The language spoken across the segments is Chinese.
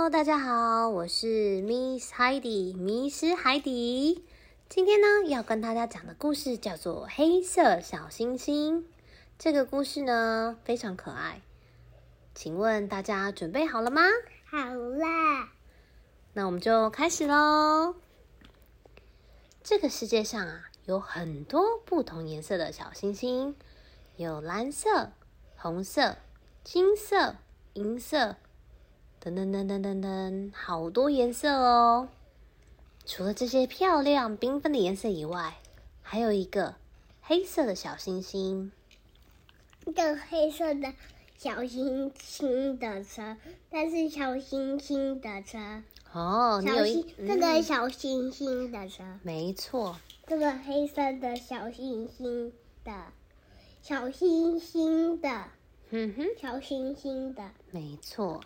Hello，大家好，我是 Miss Heidi，迷失海底。今天呢，要跟大家讲的故事叫做《黑色小星星》。这个故事呢，非常可爱。请问大家准备好了吗？好啦，那我们就开始喽。这个世界上啊，有很多不同颜色的小星星，有蓝色、红色、金色、银色。噔噔噔噔噔噔，好多颜色哦！除了这些漂亮缤纷的颜色以外，还有一个黑色的小星星。一个黑色的小星星的车，但是小星星的车。哦，你有一这个小星星的车。没错。这个黑色的小星星的，小星星的，嗯哼，小星星的，没错。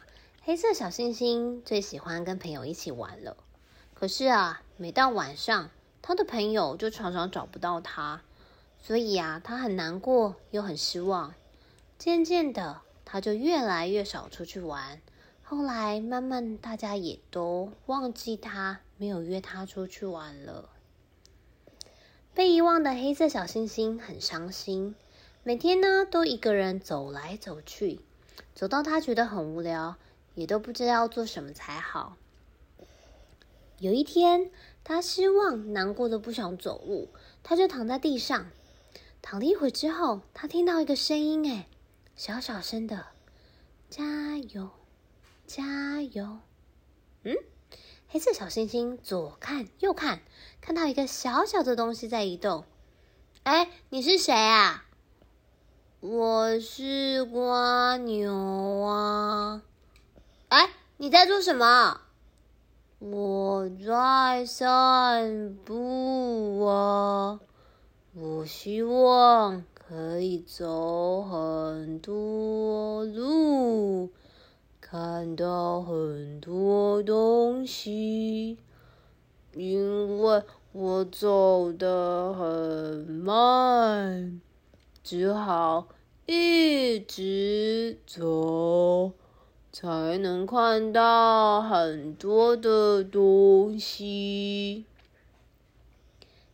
黑色小星星最喜欢跟朋友一起玩了，可是啊，每到晚上，他的朋友就常常找不到他，所以啊，他很难过又很失望。渐渐的，他就越来越少出去玩。后来，慢慢大家也都忘记他，没有约他出去玩了。被遗忘的黑色小星星很伤心，每天呢都一个人走来走去，走到他觉得很无聊。也都不知道要做什么才好。有一天，他失望、难过的不想走路，他就躺在地上。躺了一会之后，他听到一个声音，哎，小小声的：“加油，加油。”嗯，黑色小星星左看右看，看到一个小小的东西在移动。哎，你是谁啊？我是蜗牛啊。你在做什么？我在散步啊！我希望可以走很多路，看到很多东西，因为我走得很慢，只好一直走。才能看到很多的东西。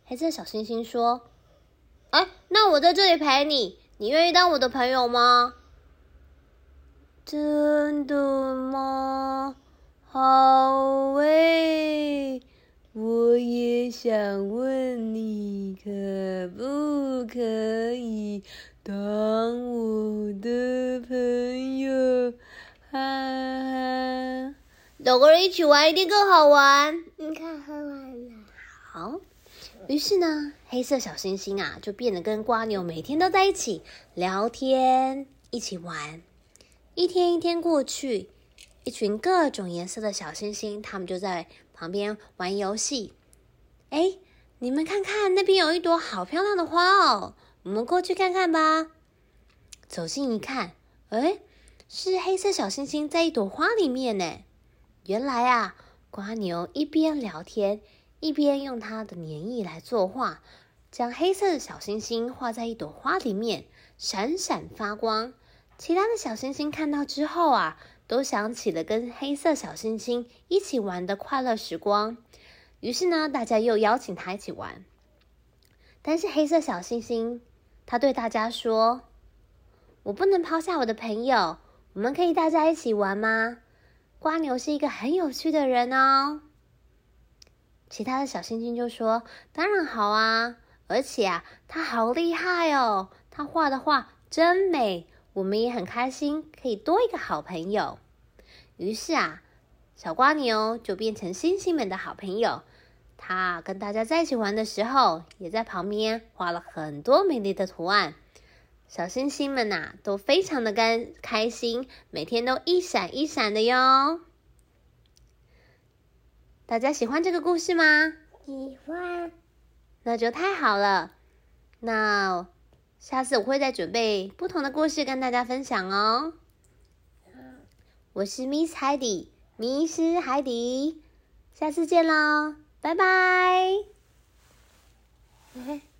黑色小星星说：“哎，那我在这里陪你，你愿意当我的朋友吗？”“真的吗？”“好诶，我也想问你，可不可以当我的？”哈哈，两个人一起玩一定更好玩。你看，喝完了。好，于是呢，黑色小星星啊，就变得跟瓜牛每天都在一起聊天，一起玩。一天一天过去，一群各种颜色的小星星，他们就在旁边玩游戏。哎，你们看看，那边有一朵好漂亮的花哦，我们过去看看吧。走近一看，哎。是黑色小星星在一朵花里面呢。原来啊，瓜牛一边聊天，一边用它的粘液来作画，将黑色的小星星画在一朵花里面，闪闪发光。其他的小星星看到之后啊，都想起了跟黑色小星星一起玩的快乐时光。于是呢，大家又邀请他一起玩。但是黑色小星星，他对大家说：“我不能抛下我的朋友。”我们可以大家一起玩吗？瓜牛是一个很有趣的人哦。其他的小星星就说：“当然好啊，而且啊，他好厉害哦，他画的画真美，我们也很开心，可以多一个好朋友。”于是啊，小瓜牛就变成星星们的好朋友。他跟大家在一起玩的时候，也在旁边画了很多美丽的图案。小星星们呐、都非常的开开心，每天都一闪一闪的哟。大家喜欢这个故事吗？喜欢。那就太好了。那下次我会再准备不同的故事跟大家分享哦。我是 Miss 海底迷失海底。下次见喽，拜拜。